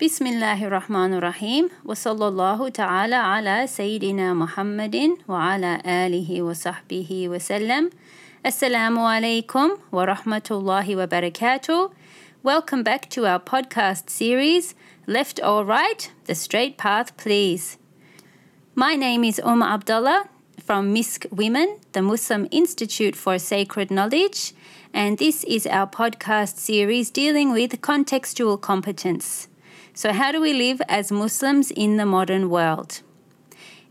Bismillahirrahmanirrahim ve sallallahu teala ala seyyidina Muhammedin ve ala alihi wa sahbihi ve sellem. Assalamu alaikum wa rahmatullahi wa barakatuh. Welcome back to our podcast series, Left or Right, The Straight Path Please. My name is Oma Abdullah from Misk Women, the Muslim Institute for Sacred Knowledge, and this is our podcast series dealing with contextual competence. So, how do we live as Muslims in the modern world?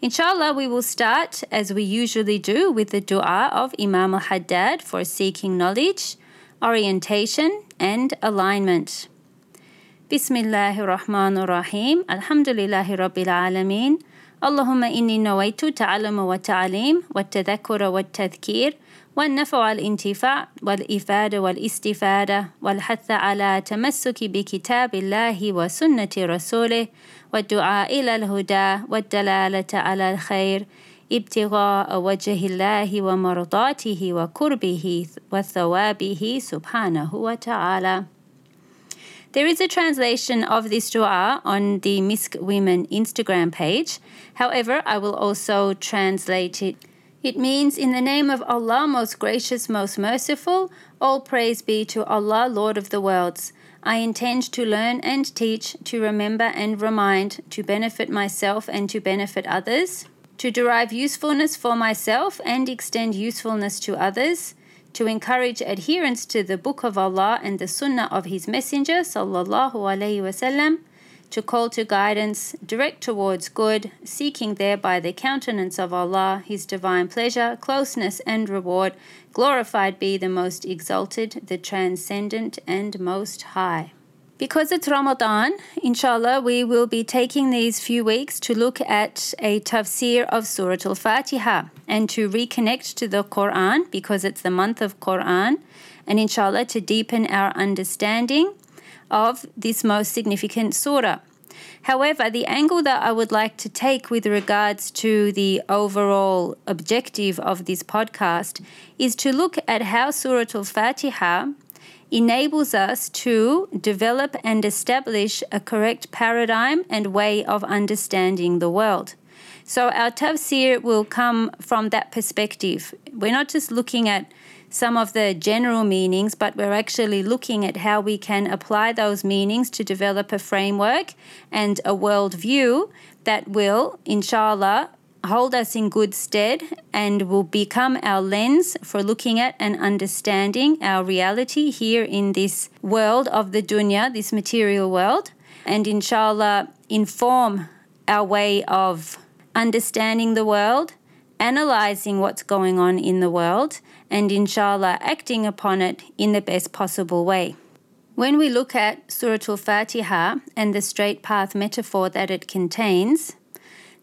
Inshallah, we will start as we usually do with the dua of Imam al Haddad for seeking knowledge, orientation, and alignment. Bismillahir Rahmanir Rahim. Alhamdulillahi Rabbil Alameen. اللهم إني نويت تعلم والتعليم والتذكر والتذكير والنفع والانتفاع والإفادة والاستفادة والحث على تمسك بكتاب الله وسنة رسوله والدعاء إلى الهدى والدلالة على الخير ابتغاء وجه الله ومرضاته وكربه وثوابه سبحانه وتعالى there is a translation of this dua on the Misk Women Instagram page. However, I will also translate it. It means, In the name of Allah, most gracious, most merciful, all praise be to Allah, Lord of the worlds. I intend to learn and teach, to remember and remind, to benefit myself and to benefit others, to derive usefulness for myself and extend usefulness to others to encourage adherence to the Book of Allah and the Sunnah of His Messenger sallallahu alaihi wasallam, to call to guidance, direct towards good, seeking thereby the countenance of Allah, His divine pleasure, closeness, and reward. Glorified be the most exalted, the transcendent, and most high. Because it's Ramadan, inshallah, we will be taking these few weeks to look at a tafsir of Surah Al Fatiha and to reconnect to the Quran because it's the month of Quran, and inshallah, to deepen our understanding of this most significant surah. However, the angle that I would like to take with regards to the overall objective of this podcast is to look at how Surah Al Fatiha enables us to develop and establish a correct paradigm and way of understanding the world. So, our tafsir will come from that perspective. We're not just looking at some of the general meanings, but we're actually looking at how we can apply those meanings to develop a framework and a worldview that will, inshallah, hold us in good stead and will become our lens for looking at and understanding our reality here in this world of the dunya, this material world, and inshallah inform our way of understanding the world, analyzing what's going on in the world, and inshallah acting upon it in the best possible way. When we look at Surah Al Fatiha and the straight path metaphor that it contains,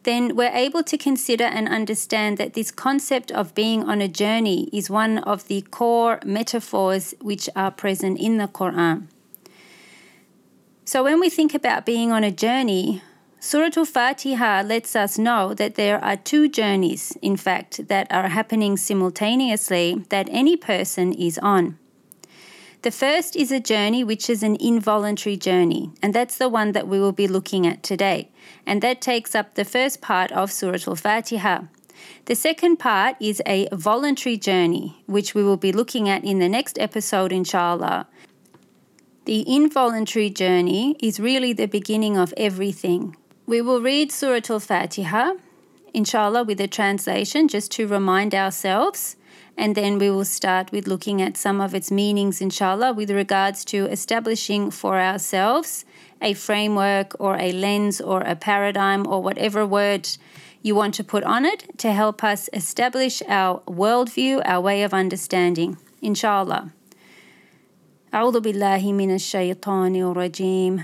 then we're able to consider and understand that this concept of being on a journey is one of the core metaphors which are present in the Quran. So, when we think about being on a journey, Surah Al Fatiha lets us know that there are two journeys, in fact, that are happening simultaneously that any person is on. The first is a journey which is an involuntary journey, and that's the one that we will be looking at today. And that takes up the first part of Surah Al Fatiha. The second part is a voluntary journey, which we will be looking at in the next episode, inshallah. The involuntary journey is really the beginning of everything. We will read Surah Al Fatiha, inshallah, with a translation just to remind ourselves and then we will start with looking at some of its meanings, inshallah, with regards to establishing for ourselves a framework or a lens or a paradigm or whatever word you want to put on it to help us establish our worldview, our way of understanding, inshallah. أعوذ بالله من الشيطان الرجيم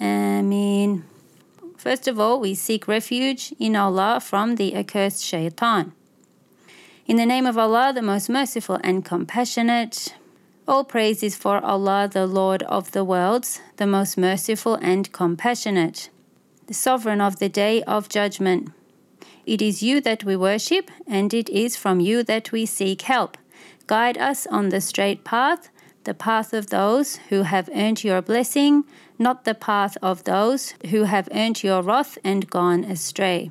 Amen. First of all, we seek refuge in Allah from the accursed shaitan. In the name of Allah, the most merciful and compassionate. All praise is for Allah, the Lord of the worlds, the most merciful and compassionate, the sovereign of the day of judgment. It is you that we worship, and it is from you that we seek help. Guide us on the straight path the path of those who have earned your blessing, not the path of those who have earned your wrath and gone astray.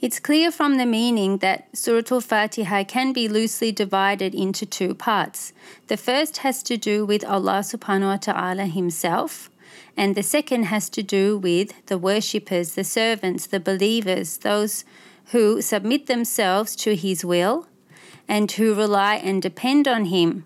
It's clear from the meaning that Surah Al Fatiha can be loosely divided into two parts. The first has to do with Allah subhanahu wa ta'ala Himself, and the second has to do with the worshippers, the servants, the believers, those who submit themselves to His will and who rely and depend on Him,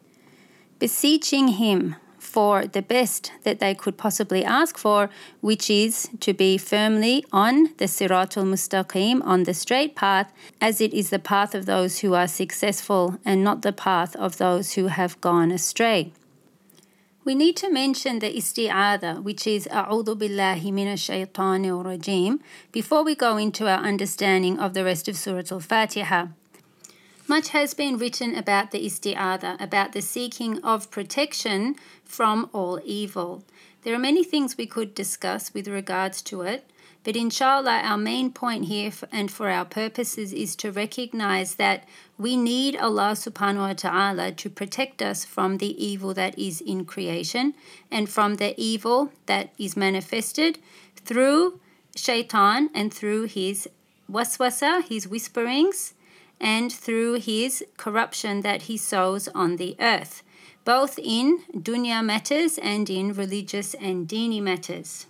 beseeching Him for the best that they could possibly ask for, which is to be firmly on the Siratul Mustaqim, on the straight path, as it is the path of those who are successful and not the path of those who have gone astray. We need to mention the isti'adha, which is A'udhu billahi minash shaitanir rajim, before we go into our understanding of the rest of Surah Al-Fatiha. Much has been written about the isti'adha, about the seeking of protection from all evil. There are many things we could discuss with regards to it, but inshallah, our main point here and for our purposes is to recognize that we need Allah subhanahu wa ta'ala to protect us from the evil that is in creation and from the evil that is manifested through shaitan and through his waswasa, his whisperings, and through his corruption that he sows on the earth, both in dunya matters and in religious and dini matters.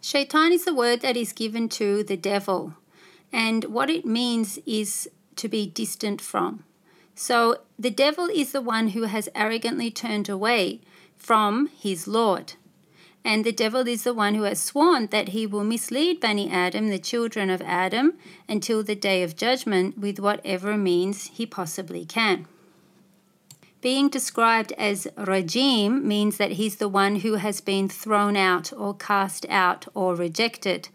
Shaitan is the word that is given to the devil, and what it means is to be distant from. So the devil is the one who has arrogantly turned away from his Lord. And the devil is the one who has sworn that he will mislead Bani Adam, the children of Adam, until the day of judgment with whatever means he possibly can. Being described as Rajim means that he's the one who has been thrown out or cast out or rejected.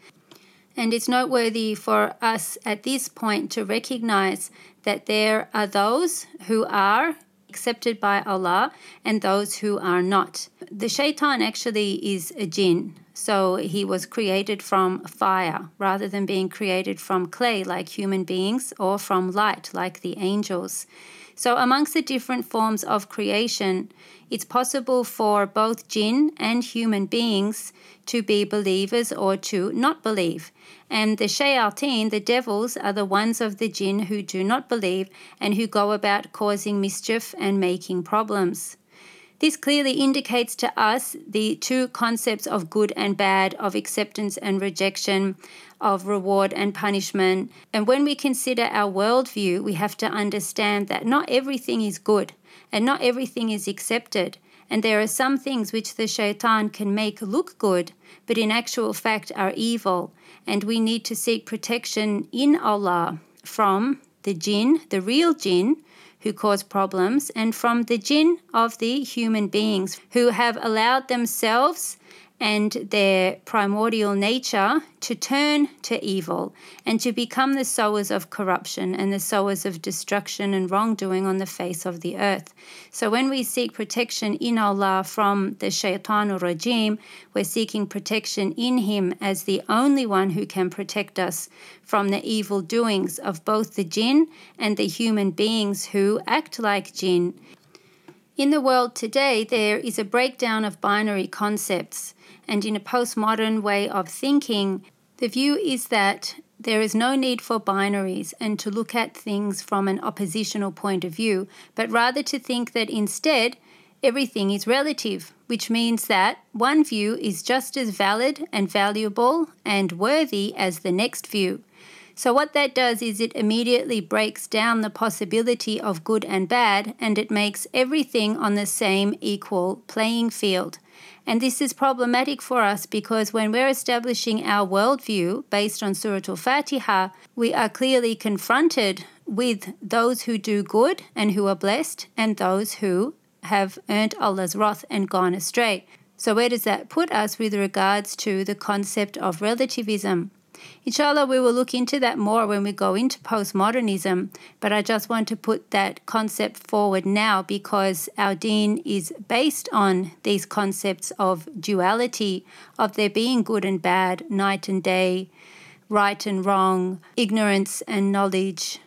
And it's noteworthy for us at this point to recognize that there are those who are accepted by Allah and those who are not. The shaitan actually is a jinn, so he was created from fire rather than being created from clay like human beings or from light like the angels. So, amongst the different forms of creation, it's possible for both jinn and human beings to be believers or to not believe. And the shayateen, the devils, are the ones of the jinn who do not believe and who go about causing mischief and making problems. This clearly indicates to us the two concepts of good and bad, of acceptance and rejection, of reward and punishment. And when we consider our worldview, we have to understand that not everything is good and not everything is accepted. And there are some things which the shaitan can make look good, but in actual fact are evil. And we need to seek protection in Allah from the jinn, the real jinn, who cause problems, and from the jinn of the human beings who have allowed themselves and their primordial nature to turn to evil and to become the sowers of corruption and the sowers of destruction and wrongdoing on the face of the earth. So when we seek protection in Allah from the shaitan or rajim, we're seeking protection in Him as the only one who can protect us from the evil doings of both the jinn and the human beings who act like jinn. In the world today, there is a breakdown of binary concepts and in a postmodern way of thinking, the view is that there is no need for binaries and to look at things from an oppositional point of view, but rather to think that instead everything is relative, which means that one view is just as valid and valuable and worthy as the next view. So, what that does is it immediately breaks down the possibility of good and bad and it makes everything on the same equal playing field. And this is problematic for us because when we're establishing our worldview based on Surah Al Fatiha, we are clearly confronted with those who do good and who are blessed, and those who have earned Allah's wrath and gone astray. So, where does that put us with regards to the concept of relativism? Inshallah, we will look into that more when we go into postmodernism, but I just want to put that concept forward now because our deen is based on these concepts of duality, of there being good and bad, night and day, right and wrong, ignorance and knowledge.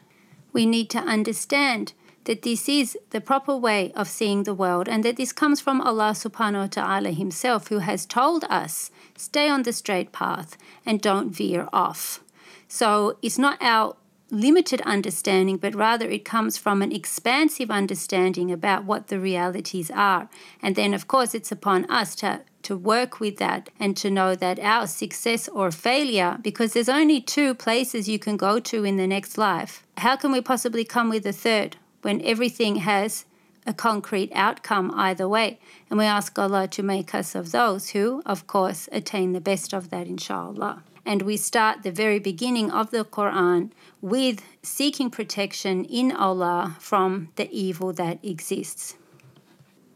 We need to understand that this is the proper way of seeing the world and that this comes from Allah subhanahu wa ta'ala Himself, who has told us stay on the straight path and don't veer off. So it's not our limited understanding, but rather it comes from an expansive understanding about what the realities are. And then, of course, it's upon us to, to work with that and to know that our success or failure, because there's only two places you can go to in the next life, how can we possibly come with a third? When everything has a concrete outcome either way. And we ask Allah to make us of those who, of course, attain the best of that, inshallah. And we start the very beginning of the Quran with seeking protection in Allah from the evil that exists.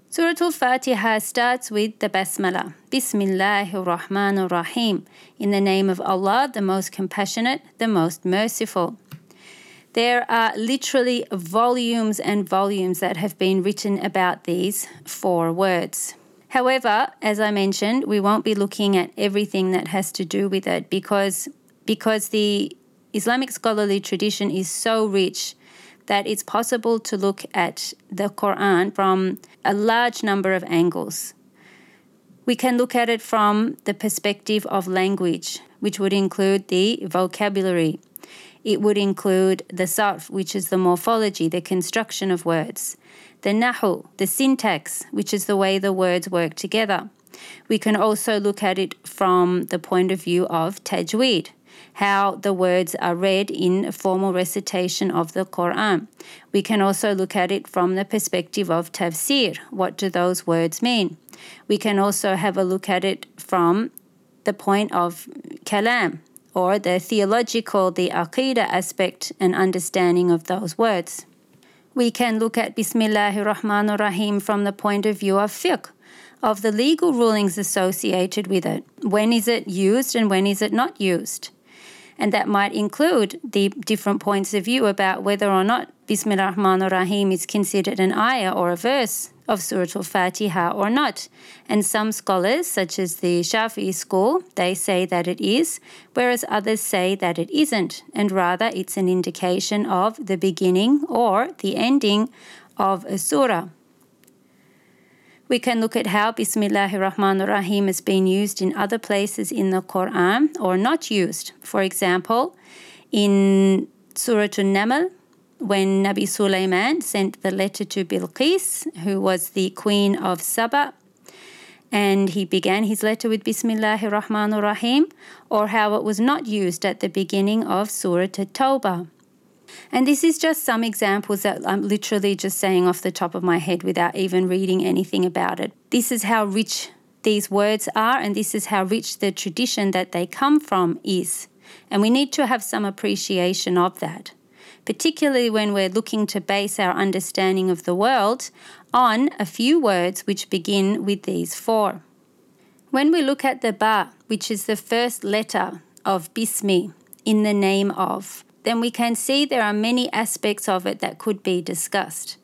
Surah Al Fatiha starts with the Basmala, Bismillahir Rahmanir Rahim, in the name of Allah, the most compassionate, the most merciful. There are literally volumes and volumes that have been written about these four words. However, as I mentioned, we won't be looking at everything that has to do with it because because the Islamic scholarly tradition is so rich that it's possible to look at the Quran from a large number of angles. We can look at it from the perspective of language, which would include the vocabulary, it would include the sarf, which is the morphology, the construction of words, the nahu, the syntax, which is the way the words work together. We can also look at it from the point of view of tajweed, how the words are read in a formal recitation of the Quran. We can also look at it from the perspective of tafsir. What do those words mean? We can also have a look at it from the point of kalam, or the theological, the aqidah aspect and understanding of those words. We can look at Bismillahir Rahmanir Rahim from the point of view of fiqh, of the legal rulings associated with it. When is it used and when is it not used? And that might include the different points of view about whether or not Bismillah Rahman Rahim is considered an ayah or a verse of Surah Al Fatiha or not. And some scholars, such as the Shafi'i school, they say that it is, whereas others say that it isn't, and rather it's an indication of the beginning or the ending of a surah. We can look at how Bismillahir Rahmanir Rahim has been used in other places in the Quran or not used. For example, in Surah An-Naml, when Nabi Sulaiman sent the letter to Bilqis, who was the queen of Saba, and he began his letter with Bismillahir Rahmanir Rahim, or how it was not used at the beginning of Surah At-Tawbah. And this is just some examples that I'm literally just saying off the top of my head without even reading anything about it. This is how rich these words are, and this is how rich the tradition that they come from is. And we need to have some appreciation of that particularly when we're looking to base our understanding of the world on a few words which begin with these four. When we look at the ba, which is the first letter of bismi, in the name of, then we can see there are many aspects of it that could be discussed.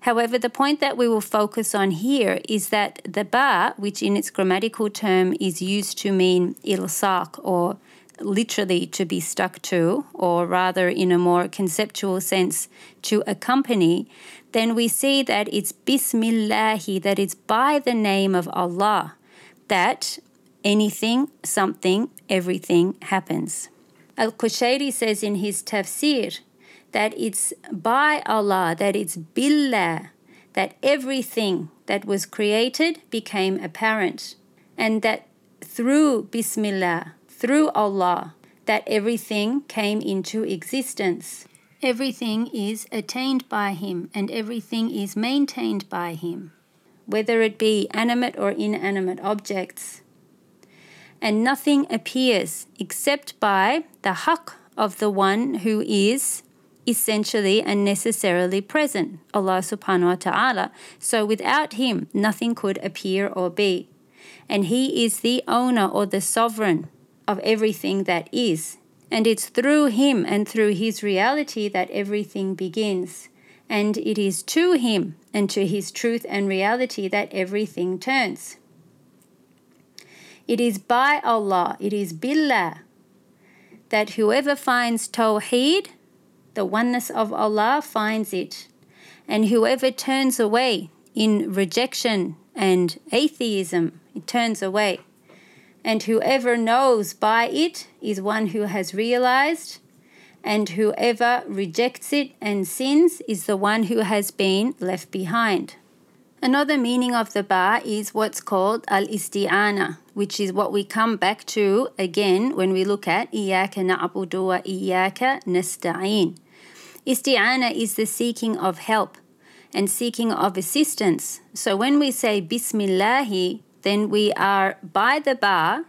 However, the point that we will focus on here is that the ba, which in its grammatical term is used to mean ilsaq or literally to be stuck to, or rather in a more conceptual sense, to accompany, then we see that it's Bismillahi, that it's by the name of Allah, that anything, something, everything happens. Al Qushayri says in his tafsir that it's by Allah, that it's Billah, that everything that was created became apparent, and that through Bismillah, through Allah that everything came into existence. Everything is attained by Him and everything is maintained by Him, whether it be animate or inanimate objects. And nothing appears except by the haqq of the one who is essentially and necessarily present, Allah subhanahu wa ta'ala. So without Him, nothing could appear or be. and He is the owner or the sovereign of everything that is. And it's through Him and through His reality that everything begins. And it is to Him and to His truth and reality that everything turns. It is by Allah, it is Billah, that whoever finds Tawheed, the oneness of Allah, finds it. And whoever turns away in rejection and atheism, it turns away. And whoever knows by it is one who has realized, and whoever rejects it and sins is the one who has been left behind. Another meaning of the ba is what's called al isti'ana, which is what we come back to again when we look at iyaka na'budu wa iyaka nasta'in. Isti'ana is the seeking of help and seeking of assistance. So when we say Bismillahi, then we are by the ba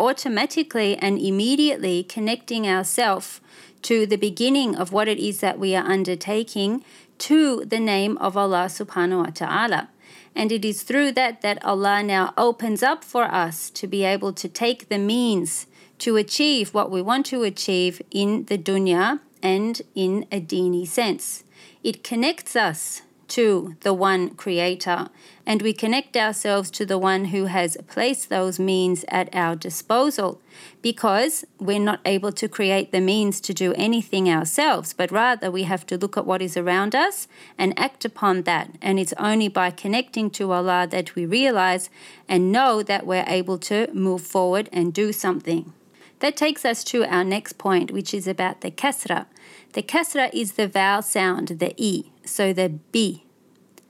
automatically and immediately connecting ourselves to the beginning of what it is that we are undertaking to the name of Allah subhanahu wa ta'ala. And it is through that that Allah now opens up for us to be able to take the means to achieve what we want to achieve in the dunya and in a dini sense. It connects us to the one creator, and we connect ourselves to the one who has placed those means at our disposal because we're not able to create the means to do anything ourselves, but rather we have to look at what is around us and act upon that. And it's only by connecting to Allah that we realize and know that we're able to move forward and do something. That takes us to our next point, which is about the kasra. The kasra is the vowel sound, the e, so the b.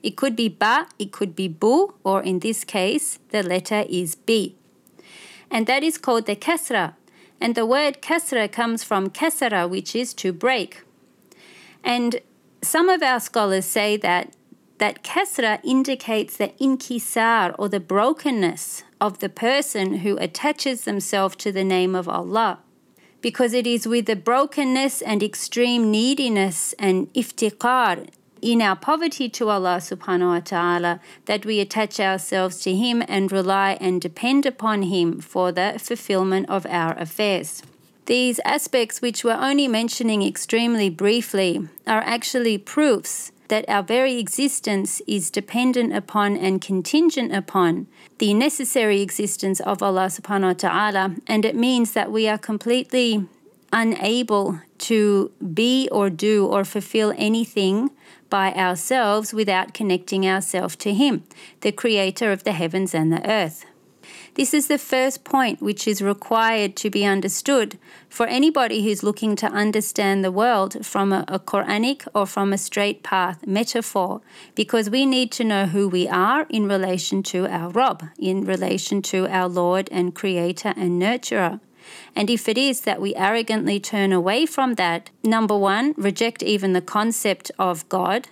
It could be ba, it could be bu, or in this case, the letter is b. And that is called the kasra. And the word kasra comes from kasara, which is to break. And some of our scholars say that that kasra indicates the inkisar or the brokenness of the person who attaches themselves to the name of Allah because it is with the brokenness and extreme neediness and iftiqar in our poverty to Allah subhanahu wa ta'ala that we attach ourselves to Him and rely and depend upon Him for the fulfillment of our affairs. These aspects, which we're only mentioning extremely briefly, are actually proofs that our very existence is dependent upon and contingent upon the necessary existence of Allah subhanahu wa ta'ala, and it means that we are completely unable to be or do or fulfill anything by ourselves without connecting ourselves to Him, the creator of the heavens and the earth. This is the first point which is required to be understood for anybody who's looking to understand the world from a, a, Quranic or from a straight path metaphor, because we need to know who we are in relation to our Rabb, in relation to our Lord and Creator and Nurturer. And if it is that we arrogantly turn away from that, number one, reject even the concept of God,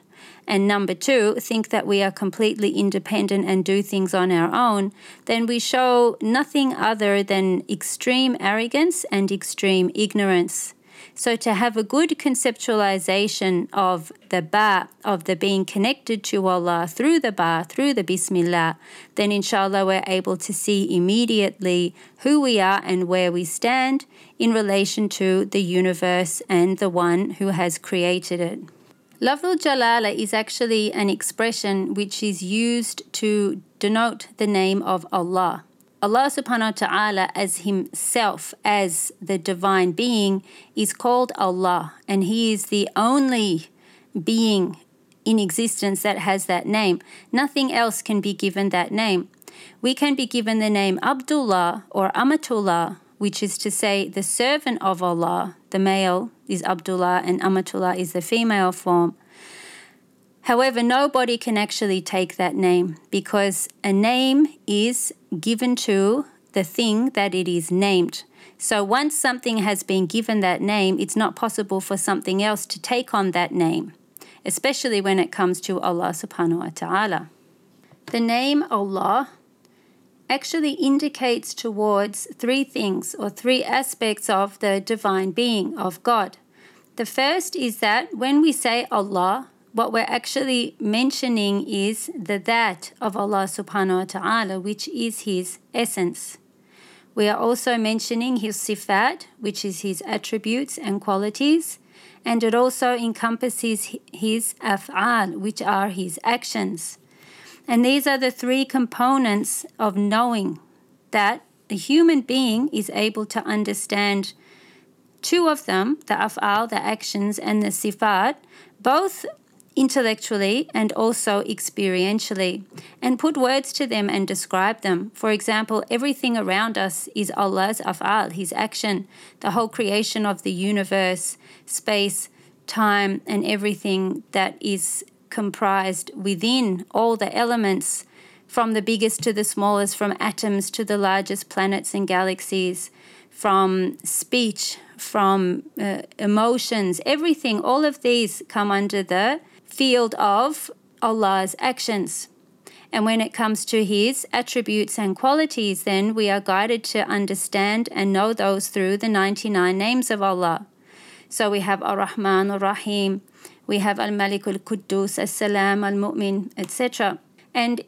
and number two, think that we are completely independent and do things on our own, then we show nothing other than extreme arrogance and extreme ignorance. So, to have a good conceptualization of the ba, of the being connected to Allah through the ba, through the Bismillah, then inshallah we're able to see immediately who we are and where we stand in relation to the universe and the one who has created it. Lafzul Jalala is actually an expression which is used to denote the name of Allah. Allah subhanahu wa ta'ala as himself, as the divine being, is called Allah, and he is the only being in existence that has that name. Nothing else can be given that name. We can be given the name Abdullah or Amatullah, which is to say the servant of Allah, the male is Abdullah and Amatullah is the female form. However, nobody can actually take that name because a name is given to the thing that it is named. So once something has been given that name, it's not possible for something else to take on that name, especially when it comes to Allah subhanahu wa ta'ala. The name Allah actually indicates towards three things or three aspects of the divine being of God. The first is that when we say Allah, what we're actually mentioning is the dhat of Allah subhanahu wa ta'ala, which is His essence. We are also mentioning His sifat, which is His attributes and qualities, and it also encompasses His af'al, which are His actions. And these are the three components of knowing that a human being is able to understand two of them, the af'al, the actions, and the sifat, both intellectually and also experientially, and put words to them and describe them. For example, everything around us is Allah's af'al, His action, the whole creation of the universe, space, time, and everything that is comprised within all the elements, from the biggest to the smallest, from atoms to the largest planets and galaxies, from speech, from uh, emotions, everything, all of these come under the field of Allah's actions. And when it comes to His attributes and qualities, then we are guided to understand and know those through the 99 names of Allah. So we have Ar Rahman, Ar Rahim, we have Al Malik, Al Quddus, Al Salam, Al Mu'min, etc. And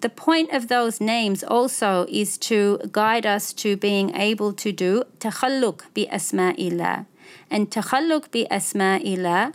the point of those names also is to guide us to being able to do takhalluk bi asma'illah. And takhalluk bi asma'illah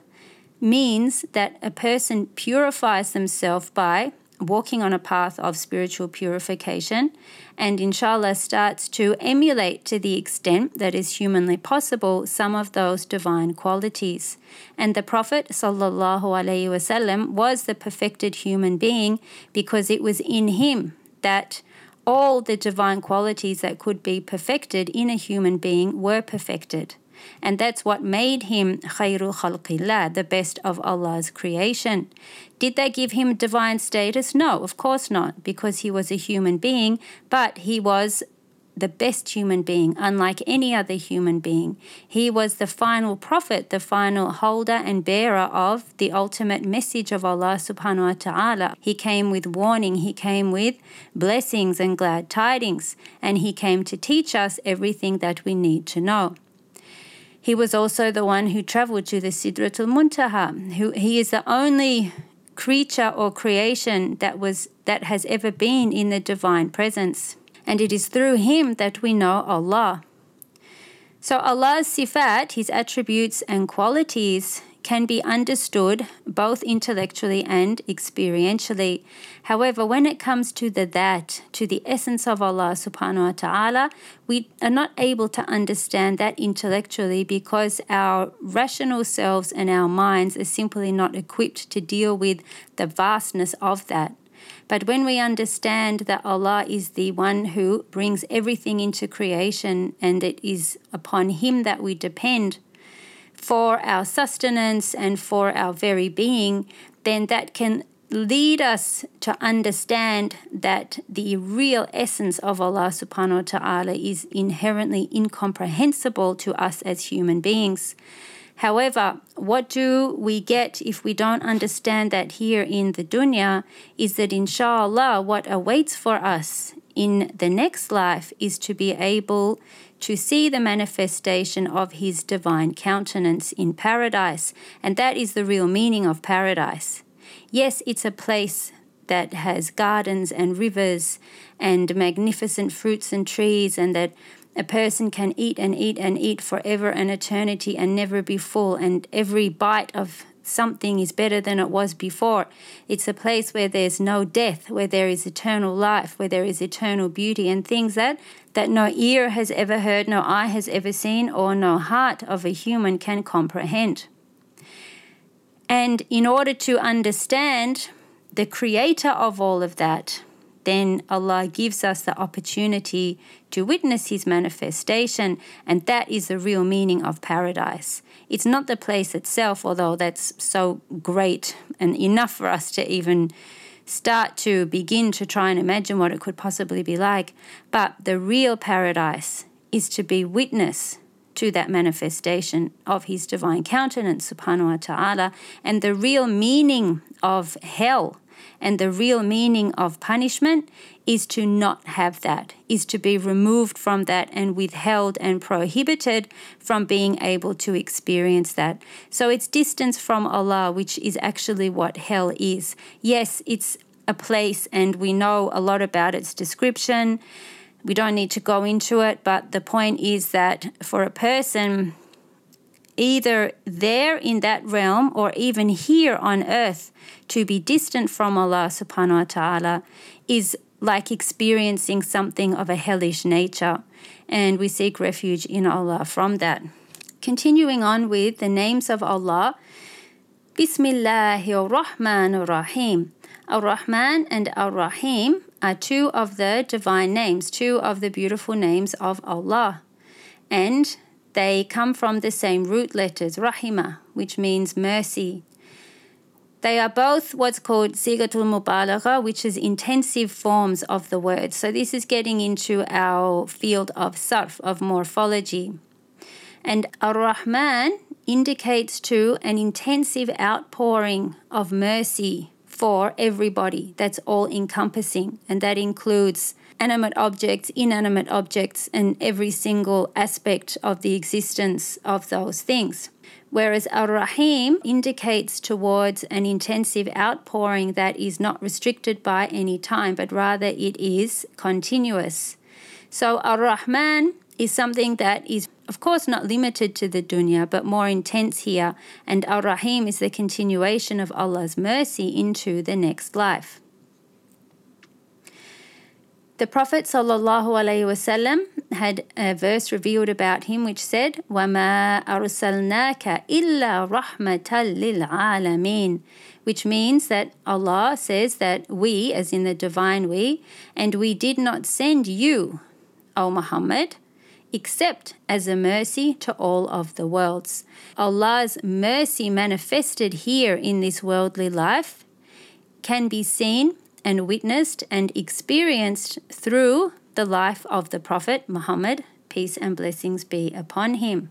means that a person purifies themselves by walking on a path of spiritual purification and inshallah starts to emulate to the extent that is humanly possible some of those divine qualities. And the prophet sallallahu alaihi wasallam was the perfected human being because it was in him that all the divine qualities that could be perfected in a human being were perfected and that's what made him khairul khalqillah, the best of Allah's creation. Did they give him divine status? No, of course not, because he was a human being, but he was the best human being, unlike any other human being. He was the final prophet, the final holder and bearer of the ultimate message of Allah subhanahu wa ta'ala. He came with warning, he came with blessings and glad tidings, and he came to teach us everything that we need to know. He was also the one who traveled to the Sidratul Muntaha. Who, he is the only creature or creation that was that has ever been in the divine presence. And it is through him that we know Allah. So Allah's sifat, his attributes and qualities, can be understood both intellectually and experientially. However, when it comes to the dhat, to the essence of Allah subhanahu wa ta'ala, we are not able to understand that intellectually because our rational selves and our minds are simply not equipped to deal with the vastness of that. But when we understand that Allah is the one who brings everything into creation and it is upon Him that we depend, for our sustenance and for our very being, then that can lead us to understand that the real essence of Allah subhanahu wa ta'ala is inherently incomprehensible to us as human beings. However, what do we get if we don't understand that here in the dunya is that inshallah what awaits for us in the next life is to be able to see the manifestation of his divine countenance in paradise. And that is the real meaning of paradise. Yes, it's a place that has gardens and rivers and magnificent fruits and trees, and that a person can eat and eat and eat forever and eternity and never be full, and every bite of something is better than it was before. It's a place where there's no death, where there is eternal life, where there is eternal beauty, and things that that no ear has ever heard, no eye has ever seen, or no heart of a human can comprehend. And in order to understand the creator of all of that, then Allah gives us the opportunity to witness His manifestation, and that is the real meaning of paradise. It's not the place itself, although that's so great and enough for us to even start to begin to try and imagine what it could possibly be like. But the real paradise is to be witness to that manifestation of his divine countenance, subhanahu wa ta'ala, and the real meaning of hell and the real meaning of punishment is to not have that, is to be removed from that and withheld and prohibited from being able to experience that. So it's distance from Allah, which is actually what hell is. Yes, it's a place and we know a lot about its description. We don't need to go into it, but the point is that for a person, either there in that realm or even here on earth, to be distant from Allah subhanahu wa ta'ala is like experiencing something of a hellish nature. And we seek refuge in Allah from that. Continuing on with the names of Allah, Bismillahir Rahmanir Rahim. Ar Rahman and Ar Rahim are two of the divine names, two of the beautiful names of Allah. And they come from the same root letters, Rahima, which means mercy. They are both what's called sigatul mubalagha, which is intensive forms of the word. So this is getting into our field of sarf, of morphology. And ar-Rahman indicates to an intensive outpouring of mercy for everybody. That's all encompassing, and that includes animate objects, inanimate objects, and every single aspect of the existence of those things. Whereas Ar Rahim indicates towards an intensive outpouring that is not restricted by any time, but rather it is continuous. So Ar Rahman is something that is, of course, not limited to the dunya, but more intense here. And Ar Rahim is the continuation of Allah's mercy into the next life. The Prophet ﷺ had a verse revealed about him which said, وَمَا أَرْسَلْنَاكَ إِلَّا رَحْمَةً لِلْعَالَمِينَ which means that Allah says that we, as in the divine we, and we did not send you, O Muhammad, except as a mercy to all of the worlds. Allah's mercy manifested here in this worldly life can be seen and witnessed and experienced through the life of the Prophet Muhammad, peace and blessings be upon him.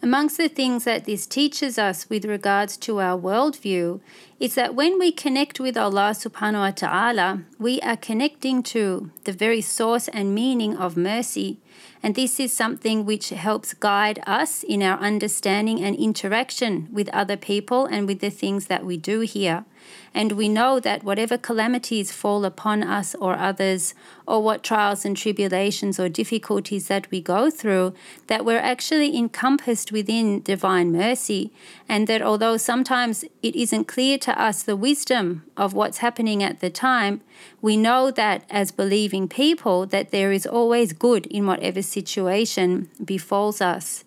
Amongst the things that this teaches us with regards to our worldview is that when we connect with Allah subhanahu wa ta'ala, we are connecting to the very source and meaning of mercy. And this is something which helps guide us in our understanding and interaction with other people and with the things that we do here. And we know that whatever calamities fall upon us or others, or what trials and tribulations or difficulties that we go through, that we're actually encompassed within divine mercy. And that although sometimes it isn't clear to us the wisdom of what's happening at the time, we know that as believing people, that there is always good in whatever situation befalls us.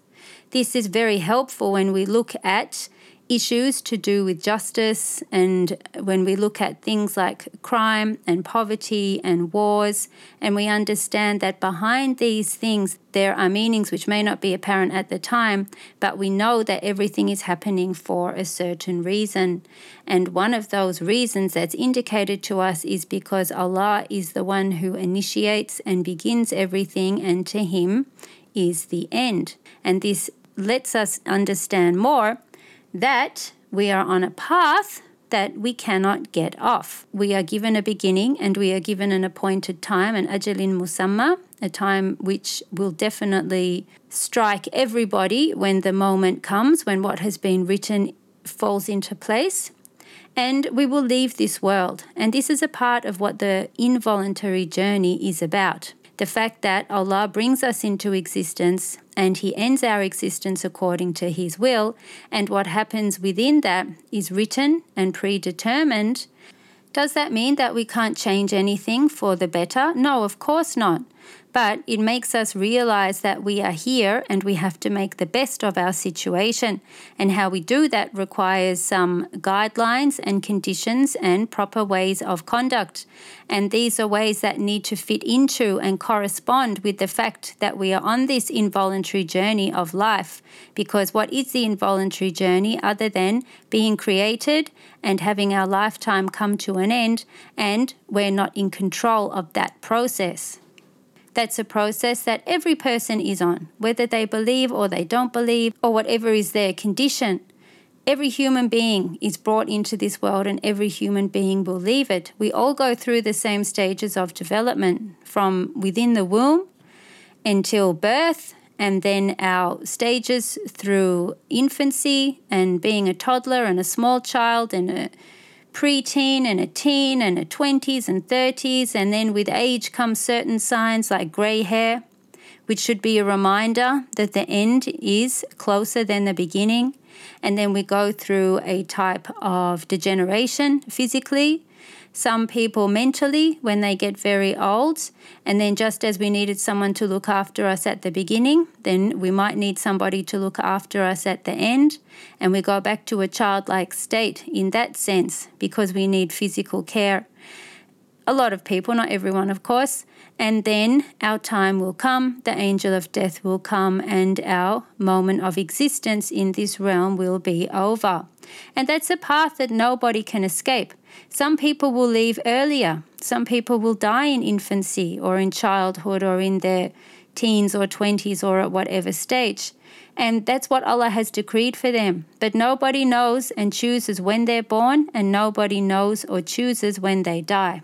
This is very helpful when we look at issues to do with justice, and when we look at things like crime and poverty and wars, and we understand that behind these things there are meanings which may not be apparent at the time, but we know that everything is happening for a certain reason. And one of those reasons that's indicated to us is because Allah is the one who initiates and begins everything, and to Him is the end. And this lets us understand more that we are on a path that we cannot get off. We are given a beginning and we are given an appointed time, an ajalin musamma, a time which will definitely strike everybody when the moment comes, when what has been written falls into place. And we will leave this world. And this is a part of what the involuntary journey is about the fact that Allah brings us into existence and He ends our existence according to His will, and what happens within that is written and predetermined. Does that mean that we can't change anything for the better? No, of course not but it makes us realize that we are here and we have to make the best of our situation. And how we do that requires some guidelines and conditions and proper ways of conduct. And these are ways that need to fit into and correspond with the fact that we are on this involuntary journey of life. Because what is the involuntary journey other than being created and having our lifetime come to an end, and we're not in control of that process? That's a process that every person is on, whether they believe or they don't believe, or whatever is their condition. Every human being is brought into this world and every human being will leave it. We all go through the same stages of development from within the womb until birth, and then our stages through infancy and being a toddler and a small child and a preteen and a teen and a 20s and 30s. And then with age come certain signs like grey hair, which should be a reminder that the end is closer than the beginning. And then we go through a type of degeneration physically some people mentally when they get very old. And then, just as we needed someone to look after us at the beginning, then we might need somebody to look after us at the end. And we go back to a childlike state in that sense because we need physical care. A lot of people, not everyone, of course. And then our time will come, the angel of death will come, and our moment of existence in this realm will be over. And that's a path that nobody can escape. Some people will leave earlier. Some people will die in infancy or in childhood or in their teens or 20s or at whatever stage. And that's what Allah has decreed for them. But nobody knows and chooses when they're born, and nobody knows or chooses when they die.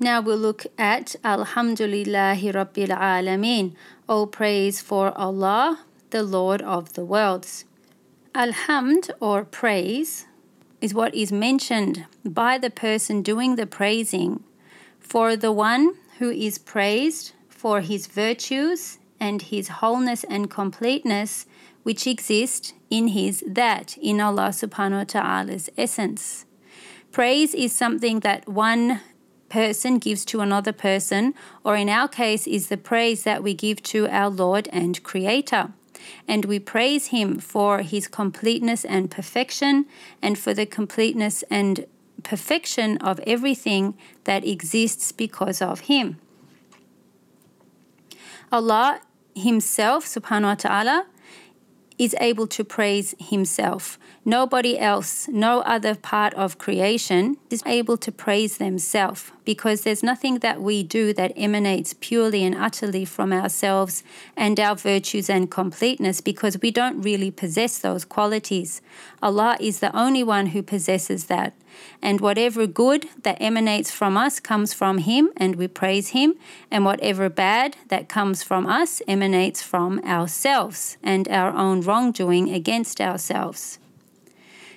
Now we'll look at Alhamdulillahi Rabbil Alameen. All praise for Allah, the Lord of the worlds. Alhamd or praise is what is mentioned by the person doing the praising for the one who is praised for his virtues and his wholeness and completeness which exist in his dhat in Allah subhanahu wa ta'ala's essence. Praise is something that one person gives to another person, or in our case, is the praise that we give to our Lord and Creator and we praise Him for His completeness and perfection, and for the completeness and perfection of everything that exists because of Him. Allah Himself, subhanahu wa ta'ala, is able to praise himself. Nobody else, no other part of creation is able to praise themselves because there's nothing that we do that emanates purely and utterly from ourselves and our virtues and completeness because we don't really possess those qualities. Allah is the only one who possesses that. And whatever good that emanates from us comes from Him, and we praise Him. And whatever bad that comes from us emanates from ourselves and our own wrongdoing against ourselves.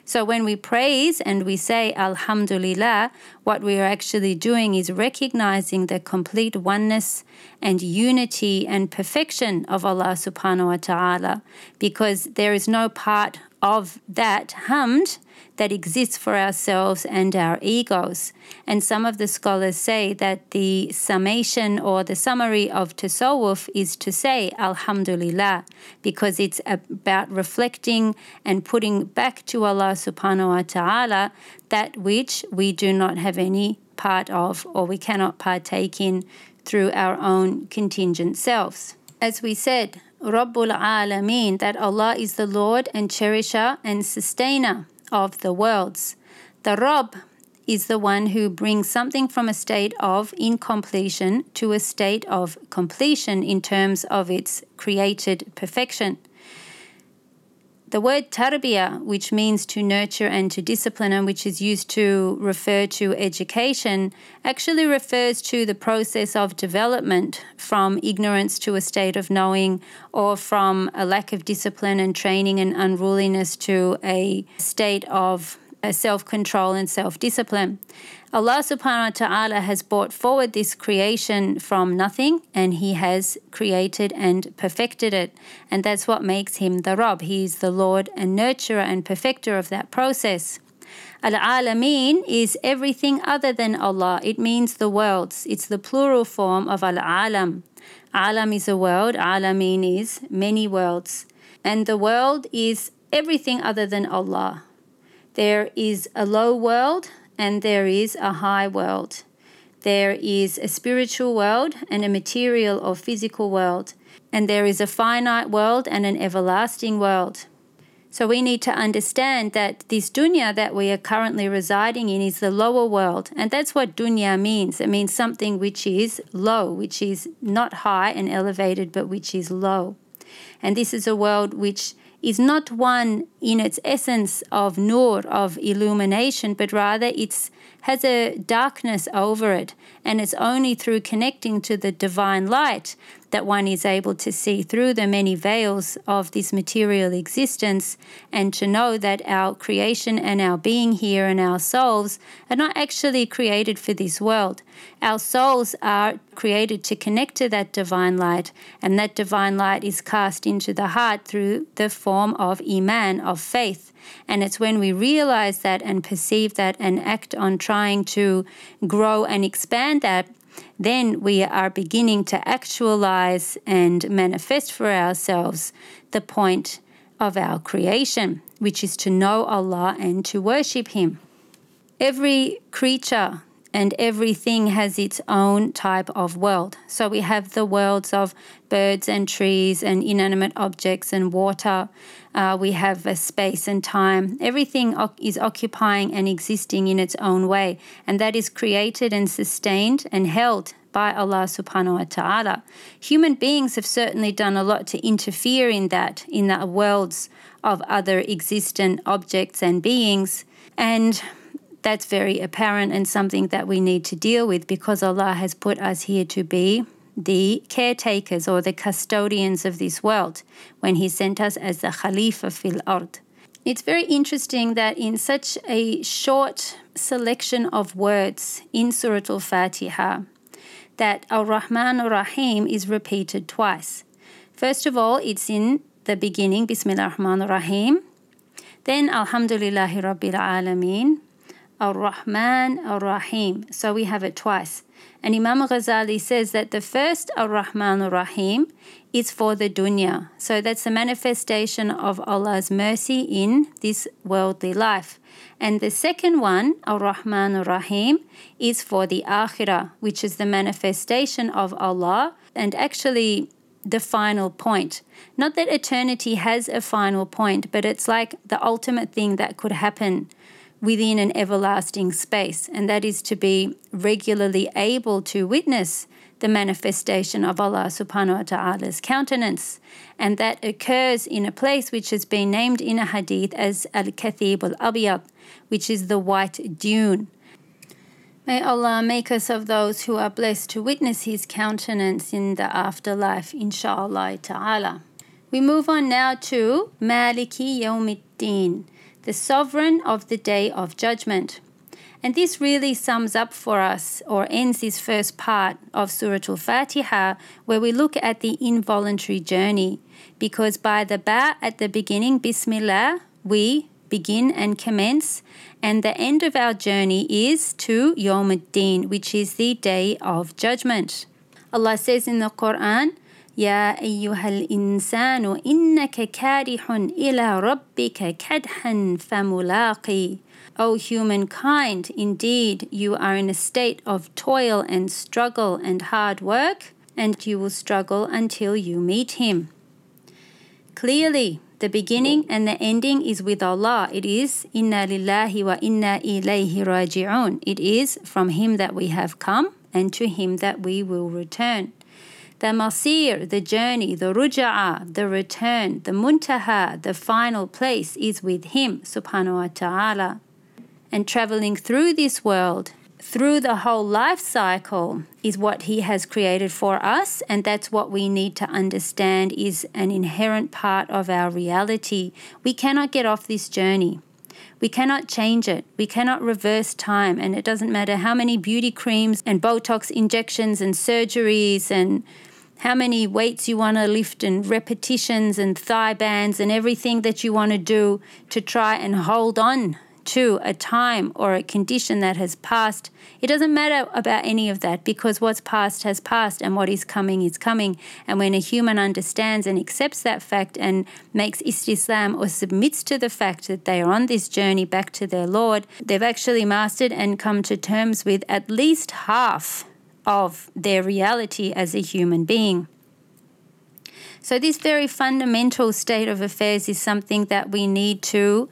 So when we praise and we say Alhamdulillah, what we are actually doing is recognizing the complete oneness and unity and perfection of Allah subhanahu wa ta'ala because there is no part of that hamd that exists for ourselves and our egos. And some of the scholars say that the summation or the summary of tasawwuf is to say Alhamdulillah, because it's about reflecting and putting back to Allah subhanahu wa ta'ala that which we do not have any part of or we cannot partake in through our own contingent selves. As we said, Rabbul Alameen, that Allah is the Lord and cherisher and sustainer of the worlds. The Rabb is the one who brings something from a state of incompletion to a state of completion in terms of its created perfection. The word tarbiyah, which means to nurture and to discipline, and which is used to refer to education, actually refers to the process of development from ignorance to a state of knowing, or from a lack of discipline and training and unruliness to a state of self control and self discipline. Allah subhanahu wa ta'ala has brought forward this creation from nothing and He has created and perfected it. And that's what makes Him the Rabb. He is the Lord and nurturer and perfecter of that process. Al Alameen is everything other than Allah. It means the worlds. It's the plural form of Al Alam. Alam is a world, Alameen is many worlds. And the world is everything other than Allah. There is a low world and there is a high world. There is a spiritual world and a material or physical world. And there is a finite world and an everlasting world. So we need to understand that this dunya that we are currently residing in is the lower world. And that's what dunya means. It means something which is low, which is not high and elevated, but which is low. And this is a world which is not one in its essence of nur, of illumination, but rather it has a darkness over it, and it's only through connecting to the divine light that one is able to see through the many veils of this material existence and to know that our creation and our being here and our souls are not actually created for this world. Our souls are created to connect to that divine light, and that divine light is cast into the heart through the form of Iman, of faith. And it's when we realize that and perceive that and act on trying to grow and expand that then we are beginning to actualize and manifest for ourselves the point of our creation, which is to know Allah and to worship Him. Every creature and everything has its own type of world. So we have the worlds of birds and trees and inanimate objects and water. Uh, we have a space and time. Everything is occupying and existing in its own way, and that is created and sustained and held by Allah subhanahu wa ta'ala. Human beings have certainly done a lot to interfere in that, in the worlds of other existent objects and beings. And that's very apparent and something that we need to deal with because Allah has put us here to be the caretakers or the custodians of this world when He sent us as the Khalifa fil Ard. It's very interesting that in such a short selection of words in Surah Al Fatiha, that Ar Rahman Ar Rahim is repeated twice. First of all, it's in the beginning, Bismillah Rahman Rahim. Then Alhamdulillahi Rabbil Alameen. Ar Rahman Ar Rahim. So we have it twice. And Imam Ghazali says that the first Ar Rahman Ar Rahim is for the dunya. So that's the manifestation of Allah's mercy in this worldly life. And the second one, Ar Rahman Ar Rahim, is for the akhirah, which is the manifestation of Allah and actually the final point. Not that eternity has a final point, but it's like the ultimate thing that could happen within an everlasting space, and that is to be regularly able to witness the manifestation of Allah subhanahu wa ta'ala's countenance. And that occurs in a place which has been named in a hadith as Al Kathib al Abiyad, which is the white dune. May Allah make us of those who are blessed to witness His countenance in the afterlife, inshaAllah ta'ala. We move on now to Maliki Yawmiddin the sovereign of the day of judgment. And this really sums up for us or ends this first part of Surah Al Fatiha, where we look at the involuntary journey. Because by the ba at the beginning, Bismillah, we begin and commence, and the end of our journey is to Yom Ad-Din, which is the day of judgment. Allah says in the Quran, يا أيها الإنسان إنك كادح إلى ربك كدحا فملاقي O humankind, indeed you are in a state of toil and struggle and hard work, and you will struggle until you meet Him. Clearly, the beginning and the ending is with Allah. It is Inna lillahi wa inna ilayhi raji'un. It is from Him that we have come and to Him that we will return the masir, the journey, the ruja'a, the return, the muntaha, the final place is with Him, subhanahu wa ta'ala. And traveling through this world, through the whole life cycle, is what He has created for us, and that's what we need to understand is an inherent part of our reality. We cannot get off this journey. We cannot change it. We cannot reverse time. And it doesn't matter how many beauty creams and Botox injections and surgeries and how many weights you want to lift and repetitions and thigh bands and everything that you want to do to try and hold on to a time or a condition that has passed. It doesn't matter about any of that because what's past has passed and what is coming is coming. And when a human understands and accepts that fact and makes istislam or submits to the fact that they are on this journey back to their Lord, they've actually mastered and come to terms with at least half of their reality as a human being. So, this very fundamental state of affairs is something that we need to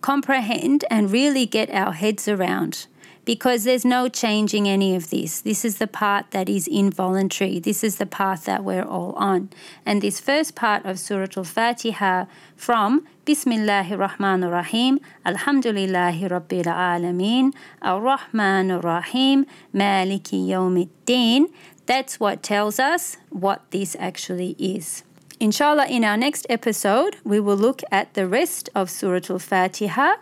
comprehend and really get our heads around because there's no changing any of this. This is the part that is involuntary. This is the path that we're all on. And this first part of Surah Al Fatiha from Bismillahir Rahmanir Rahim, Alhamdulillahi Rabbil Alameen, Ar Rahmanir Rahim, Maliki. That's what tells us what this actually is. Inshallah, in our next episode, we will look at the rest of Surah Al Fatiha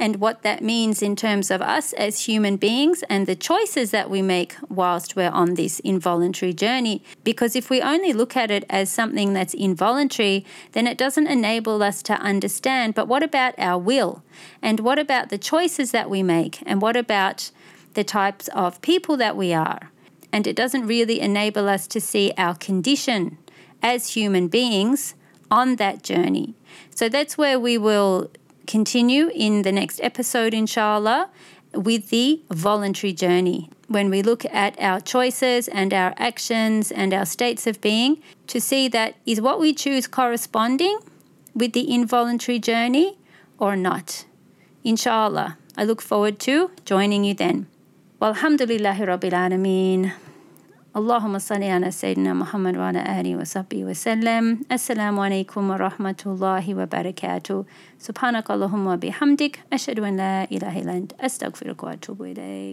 and what that means in terms of us as human beings and the choices that we make whilst we're on this involuntary journey. Because if we only look at it as something that's involuntary, then it doesn't enable us to understand. But what about our will? And what about the choices that we make? And what about the types of people that we are? And it doesn't really enable us to see our condition as human beings on that journey. So that's where we will continue in the next episode, inshallah, with the voluntary journey. When we look at our choices and our actions and our states of being, to see that is what we choose corresponding with the involuntary journey or not. Inshallah. I look forward to joining you then. Walhamdulillahi Rabbil Alameen. اللهم صل على سيدنا محمد وعلى آله وصحبه وسلم. السلام عليكم ورحمة الله وبركاته. سبحانك اللهم وبحمدك أشهد أن لا إله إلا أنت أستغفرك وأتوب إليك.